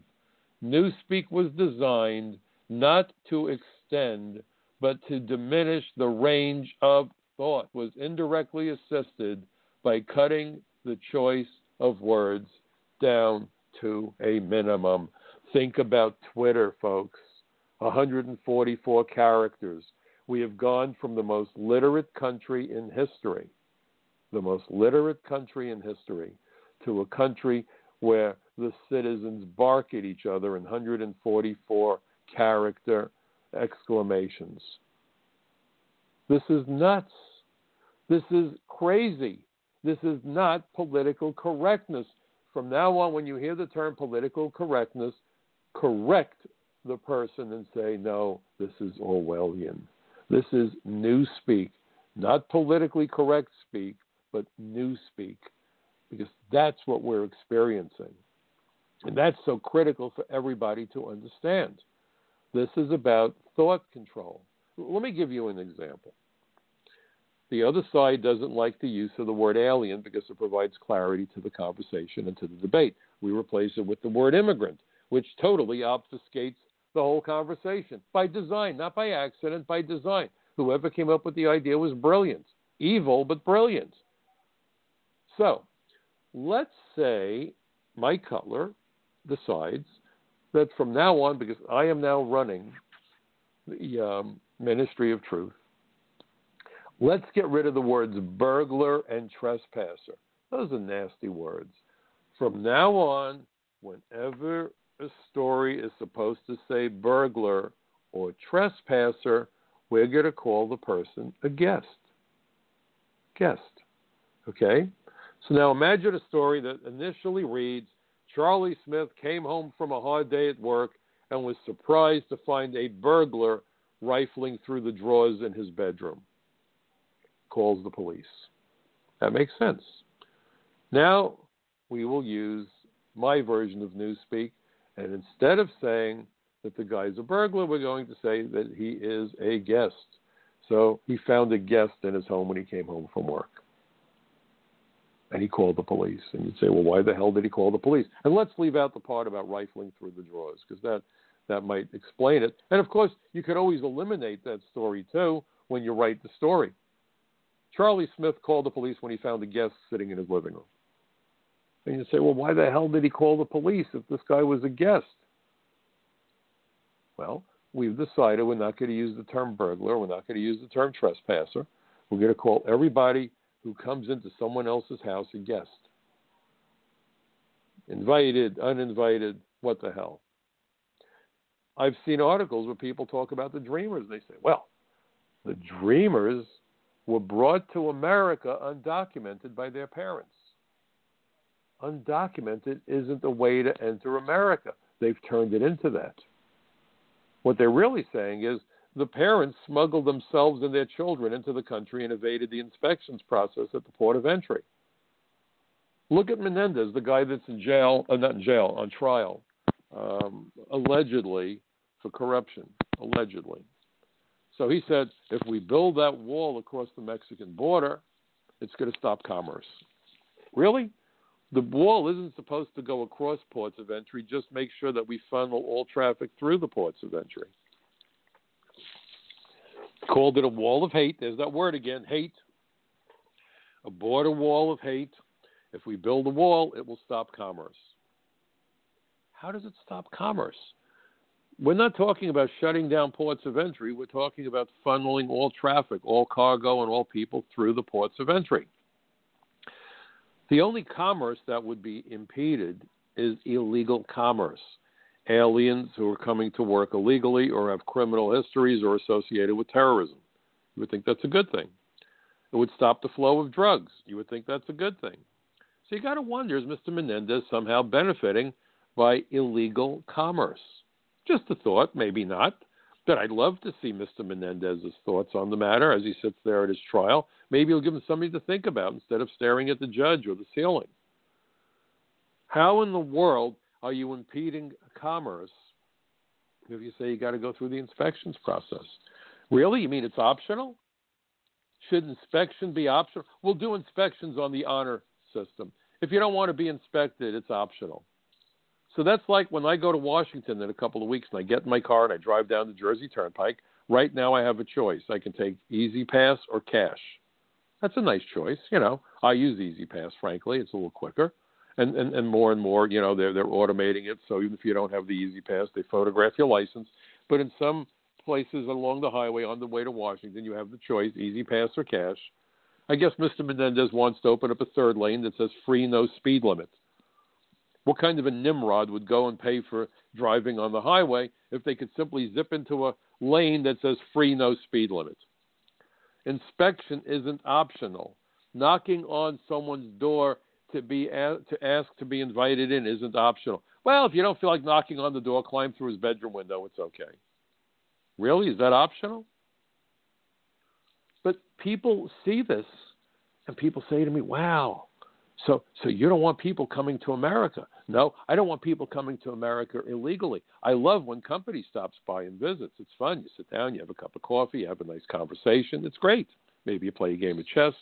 Newspeak was designed not to extend, but to diminish the range of thought, was indirectly assisted by cutting the choice of words down to a minimum. Think about Twitter, folks 144 characters. We have gone from the most literate country in history, the most literate country in history, to a country where the citizens bark at each other in 144 character exclamations. This is nuts. This is crazy. This is not political correctness. From now on, when you hear the term political correctness, correct the person and say, no, this is Orwellian. This is new speak, not politically correct speak, but new speak because that's what we're experiencing. And that's so critical for everybody to understand. This is about thought control. Let me give you an example. The other side doesn't like the use of the word alien because it provides clarity to the conversation and to the debate. We replace it with the word immigrant, which totally obfuscates the whole conversation by design, not by accident, by design. Whoever came up with the idea was brilliant. Evil, but brilliant. So, let's say Mike Cutler decides that from now on, because I am now running the um, Ministry of Truth, let's get rid of the words burglar and trespasser. Those are nasty words. From now on, whenever a story is supposed to say burglar or trespasser, we're going to call the person a guest. Guest. Okay? So now imagine a story that initially reads Charlie Smith came home from a hard day at work and was surprised to find a burglar rifling through the drawers in his bedroom. Calls the police. That makes sense. Now we will use my version of Newspeak, and instead of saying that the guy's a burglar, we're going to say that he is a guest. So he found a guest in his home when he came home from work. And he called the police. And you'd say, well, why the hell did he call the police? And let's leave out the part about rifling through the drawers, because that, that might explain it. And of course, you could always eliminate that story too when you write the story. Charlie Smith called the police when he found a guest sitting in his living room. And you say, well, why the hell did he call the police if this guy was a guest? Well, we've decided we're not going to use the term burglar. We're not going to use the term trespasser. We're going to call everybody who comes into someone else's house a guest. Invited, uninvited, what the hell? I've seen articles where people talk about the dreamers. They say, well, the dreamers were brought to America undocumented by their parents. Undocumented isn't a way to enter America. They've turned it into that. What they're really saying is the parents smuggled themselves and their children into the country and evaded the inspections process at the port of entry. Look at Menendez, the guy that's in jail, uh, not in jail, on trial, um, allegedly for corruption. Allegedly. So he said, if we build that wall across the Mexican border, it's going to stop commerce. Really? The wall isn't supposed to go across ports of entry, just make sure that we funnel all traffic through the ports of entry. Called it a wall of hate. There's that word again hate. A border wall of hate. If we build a wall, it will stop commerce. How does it stop commerce? We're not talking about shutting down ports of entry. We're talking about funneling all traffic, all cargo, and all people through the ports of entry. The only commerce that would be impeded is illegal commerce. Aliens who are coming to work illegally or have criminal histories or associated with terrorism. You would think that's a good thing. It would stop the flow of drugs. You would think that's a good thing. So you got to wonder is Mr. Menendez somehow benefiting by illegal commerce? Just a thought, maybe not. But I'd love to see Mr. Menendez's thoughts on the matter as he sits there at his trial. Maybe he'll give them something to think about instead of staring at the judge or the ceiling. How in the world are you impeding commerce if you say you got to go through the inspections process? Really? You mean it's optional? Should inspection be optional? We'll do inspections on the honor system. If you don't want to be inspected, it's optional. So that's like when I go to Washington in a couple of weeks and I get in my car and I drive down the Jersey Turnpike. Right now, I have a choice. I can take E-ZPass or cash. That's a nice choice. You know, I use E-ZPass, frankly. It's a little quicker. And, and, and more and more, you know, they're, they're automating it. So even if you don't have the E-ZPass, they photograph your license. But in some places along the highway on the way to Washington, you have the choice E-ZPass or cash. I guess Mr. Menendez wants to open up a third lane that says free no speed limit. What kind of a Nimrod would go and pay for driving on the highway if they could simply zip into a lane that says free no speed limit? Inspection isn't optional. Knocking on someone's door to be to ask to be invited in isn't optional. Well, if you don't feel like knocking on the door, climb through his bedroom window. It's okay. Really, is that optional? But people see this, and people say to me, "Wow, so, so you don't want people coming to America? No, I don't want people coming to America illegally. I love when company stops by and visits. It's fun. You sit down, you have a cup of coffee, you have a nice conversation. It's great. Maybe you play a game of chess.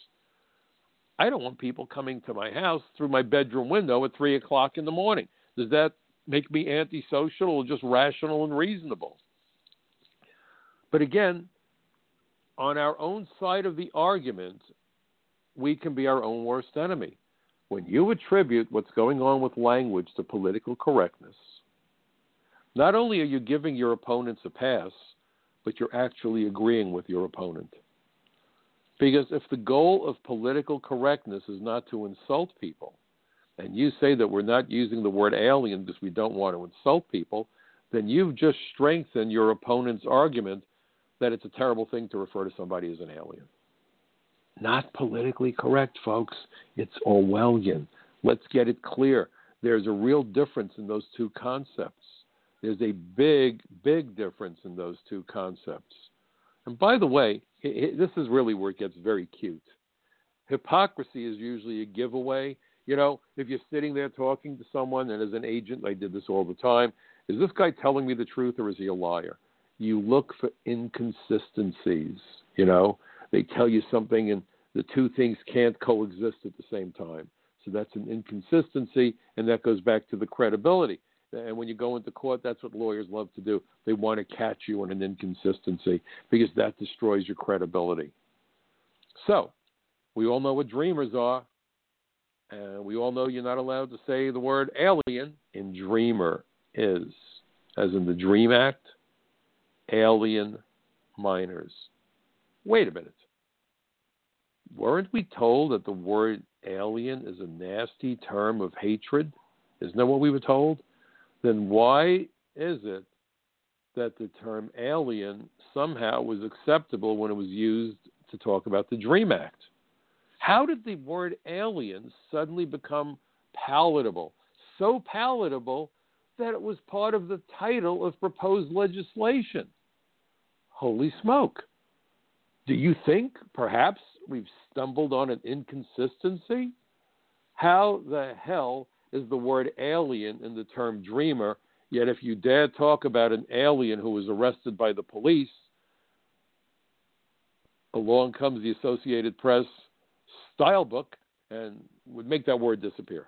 I don't want people coming to my house through my bedroom window at three o'clock in the morning. Does that make me antisocial or just rational and reasonable? But again, on our own side of the argument, we can be our own worst enemy. When you attribute what's going on with language to political correctness, not only are you giving your opponents a pass, but you're actually agreeing with your opponent. Because if the goal of political correctness is not to insult people, and you say that we're not using the word alien because we don't want to insult people, then you've just strengthened your opponent's argument that it's a terrible thing to refer to somebody as an alien. Not politically correct, folks. It's Orwellian. Let's get it clear. There's a real difference in those two concepts. There's a big, big difference in those two concepts. And by the way, this is really where it gets very cute. Hypocrisy is usually a giveaway. You know, if you're sitting there talking to someone, and as an agent, I did this all the time, is this guy telling me the truth or is he a liar? You look for inconsistencies. You know, they tell you something and the two things can't coexist at the same time. So that's an inconsistency, and that goes back to the credibility. And when you go into court, that's what lawyers love to do. They want to catch you in an inconsistency because that destroys your credibility. So, we all know what dreamers are. And we all know you're not allowed to say the word alien in dreamer is, as in the Dream Act, alien minors. Wait a minute. Weren't we told that the word alien is a nasty term of hatred? Isn't that what we were told? Then why is it that the term alien somehow was acceptable when it was used to talk about the Dream Act? How did the word alien suddenly become palatable? So palatable that it was part of the title of proposed legislation. Holy smoke. Do you think perhaps we've stumbled on an inconsistency? How the hell is the word alien in the term dreamer? Yet, if you dare talk about an alien who was arrested by the police, along comes the Associated Press style book and would make that word disappear.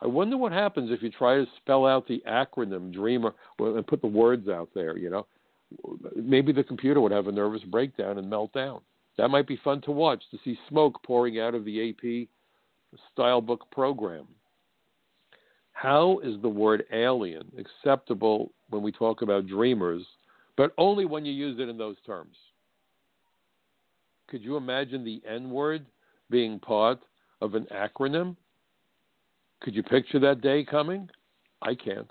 I wonder what happens if you try to spell out the acronym Dreamer and put the words out there, you know. Maybe the computer would have a nervous breakdown and melt down. That might be fun to watch to see smoke pouring out of the AP style book program. How is the word alien acceptable when we talk about dreamers, but only when you use it in those terms? Could you imagine the N word being part of an acronym? Could you picture that day coming? I can't.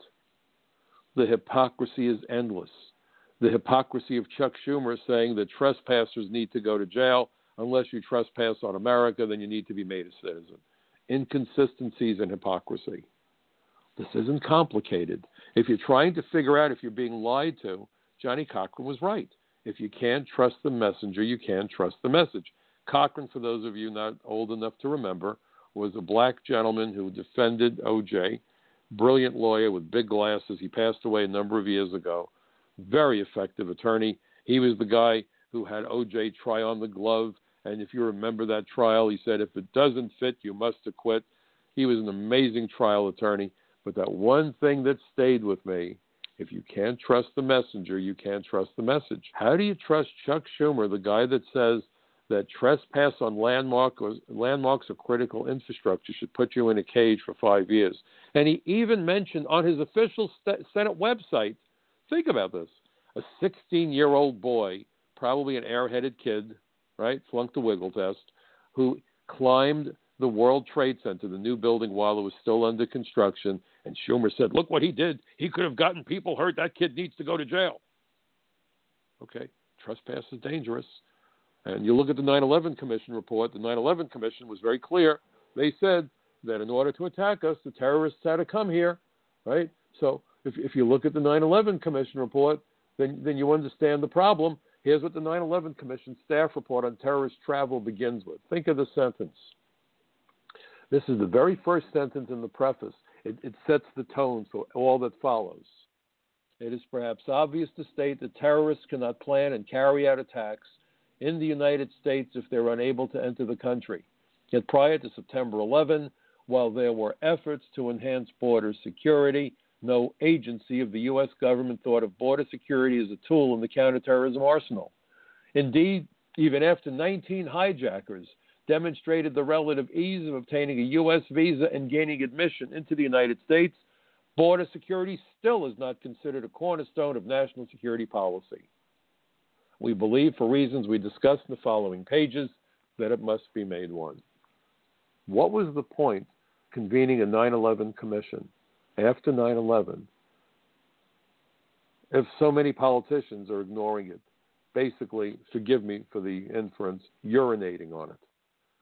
The hypocrisy is endless. The hypocrisy of Chuck Schumer saying that trespassers need to go to jail. Unless you trespass on America, then you need to be made a citizen. Inconsistencies and hypocrisy. This isn't complicated. If you're trying to figure out if you're being lied to, Johnnie Cochran was right. If you can't trust the messenger, you can't trust the message. Cochran, for those of you not old enough to remember, was a black gentleman who defended OJ, brilliant lawyer with big glasses. He passed away a number of years ago. Very effective attorney. He was the guy who had OJ try on the glove. And if you remember that trial, he said, if it doesn't fit, you must acquit. He was an amazing trial attorney. But that one thing that stayed with me if you can't trust the messenger, you can't trust the message. How do you trust Chuck Schumer, the guy that says that trespass on landmark or, landmarks of critical infrastructure should put you in a cage for five years. And he even mentioned on his official Senate website, think about this, a 16 year old boy, probably an airheaded kid, right, flunked the wiggle test, who climbed the World Trade Center, the new building, while it was still under construction. And Schumer said, Look what he did. He could have gotten people hurt. That kid needs to go to jail. Okay, trespass is dangerous. And you look at the 9 11 Commission report, the 9 11 Commission was very clear. They said that in order to attack us, the terrorists had to come here, right? So if, if you look at the 9 11 Commission report, then, then you understand the problem. Here's what the 9 11 Commission staff report on terrorist travel begins with. Think of the sentence. This is the very first sentence in the preface. It, it sets the tone for all that follows. It is perhaps obvious to state that terrorists cannot plan and carry out attacks in the United States if they're unable to enter the country. Yet prior to September 11, while there were efforts to enhance border security, no agency of the U.S. government thought of border security as a tool in the counterterrorism arsenal. Indeed, even after 19 hijackers demonstrated the relative ease of obtaining a U.S. visa and gaining admission into the United States, border security still is not considered a cornerstone of national security policy. We believe, for reasons we discuss in the following pages, that it must be made one. What was the point convening a 9 11 commission after 9 11 if so many politicians are ignoring it? basically, forgive me for the inference, urinating on it,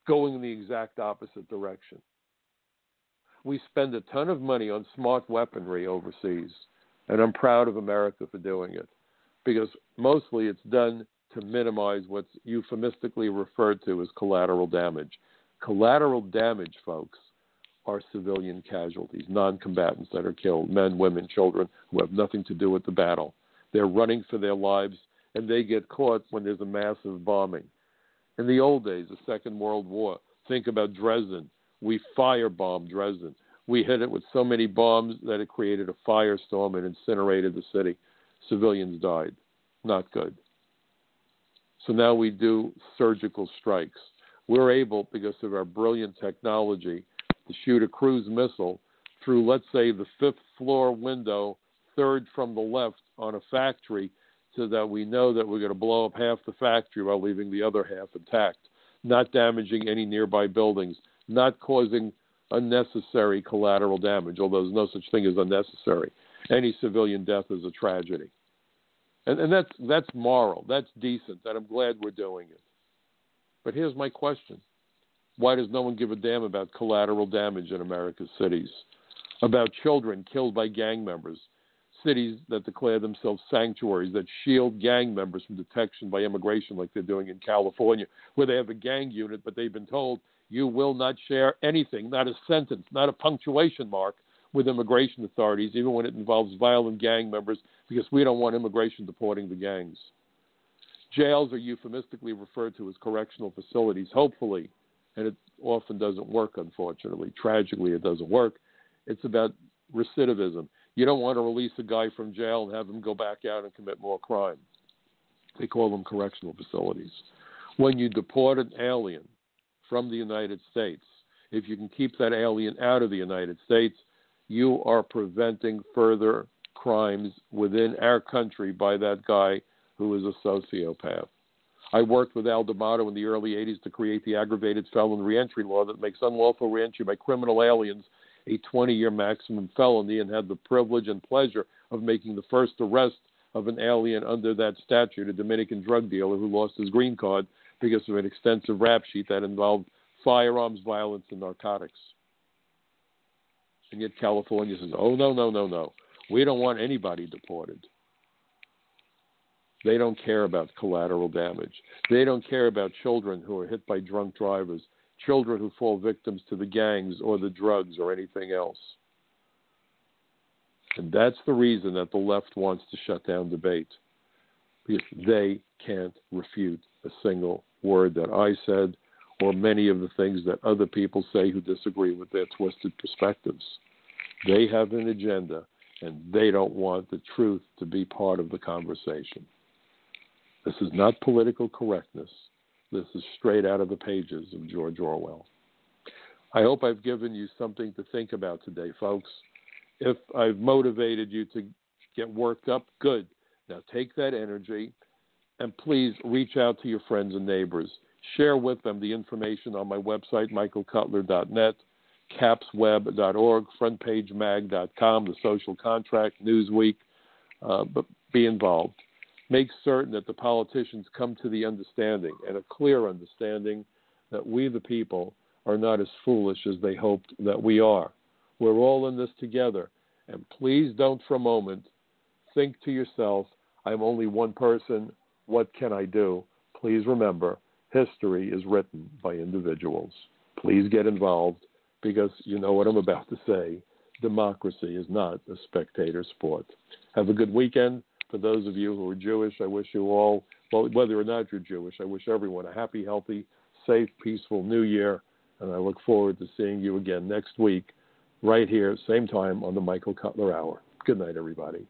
going in the exact opposite direction. We spend a ton of money on smart weaponry overseas, and I'm proud of America for doing it because mostly it's done to minimize what's euphemistically referred to as collateral damage. Collateral damage, folks, are civilian casualties, non combatants that are killed, men, women, children who have nothing to do with the battle. They're running for their lives and they get caught when there's a massive bombing. In the old days, the Second World War, think about Dresden. We firebombed Dresden. We hit it with so many bombs that it created a firestorm and incinerated the city. Civilians died. Not good. So now we do surgical strikes. We're able, because of our brilliant technology, to shoot a cruise missile through, let's say, the fifth floor window, third from the left on a factory, so that we know that we're going to blow up half the factory while leaving the other half intact, not damaging any nearby buildings, not causing unnecessary collateral damage, although there's no such thing as unnecessary. Any civilian death is a tragedy. And, and that's, that's moral, that's decent, and I'm glad we're doing it. But here's my question Why does no one give a damn about collateral damage in America's cities? About children killed by gang members, cities that declare themselves sanctuaries that shield gang members from detection by immigration, like they're doing in California, where they have a gang unit, but they've been told you will not share anything, not a sentence, not a punctuation mark, with immigration authorities, even when it involves violent gang members, because we don't want immigration deporting the gangs. Jails are euphemistically referred to as correctional facilities, hopefully, and it often doesn't work, unfortunately. Tragically, it doesn't work. It's about recidivism. You don't want to release a guy from jail and have him go back out and commit more crime. They call them correctional facilities. When you deport an alien from the United States, if you can keep that alien out of the United States, you are preventing further crimes within our country by that guy who is a sociopath. I worked with Al D'Amato in the early 80s to create the aggravated felon reentry law that makes unlawful reentry by criminal aliens a 20 year maximum felony and had the privilege and pleasure of making the first arrest of an alien under that statute, a Dominican drug dealer who lost his green card because of an extensive rap sheet that involved firearms, violence, and narcotics. And yet California says, oh, no, no, no, no. We don't want anybody deported. They don't care about collateral damage. They don't care about children who are hit by drunk drivers children who fall victims to the gangs or the drugs or anything else. And that's the reason that the left wants to shut down debate, because they can't refute a single word that I said or many of the things that other people say who disagree with their twisted perspectives. They have an agenda, and they don't want the truth to be part of the conversation. This is not political correctness. This is straight out of the pages of George Orwell. I hope I've given you something to think about today, folks. If I've motivated you to get worked up, good. Now take that energy and please reach out to your friends and neighbors. Share with them the information on my website, michaelcutler.net, capsweb.org, frontpagemag.com, the social contract, Newsweek. Uh, but be involved make certain that the politicians come to the understanding and a clear understanding that we, the people, are not as foolish as they hoped that we are. We're all in this together. And please don't for a moment think to yourself, I'm only one person. What can I do? Please remember, history is written by individuals. Please get involved because you know what I'm about to say. Democracy is not a spectator sport. Have a good weekend. For those of you who are Jewish, I wish you all, well, whether or not you're Jewish, I wish everyone a happy, healthy, safe, peaceful new year. And I look forward to seeing you again next week, right here, same time on the Michael Cutler Hour. Good night, everybody.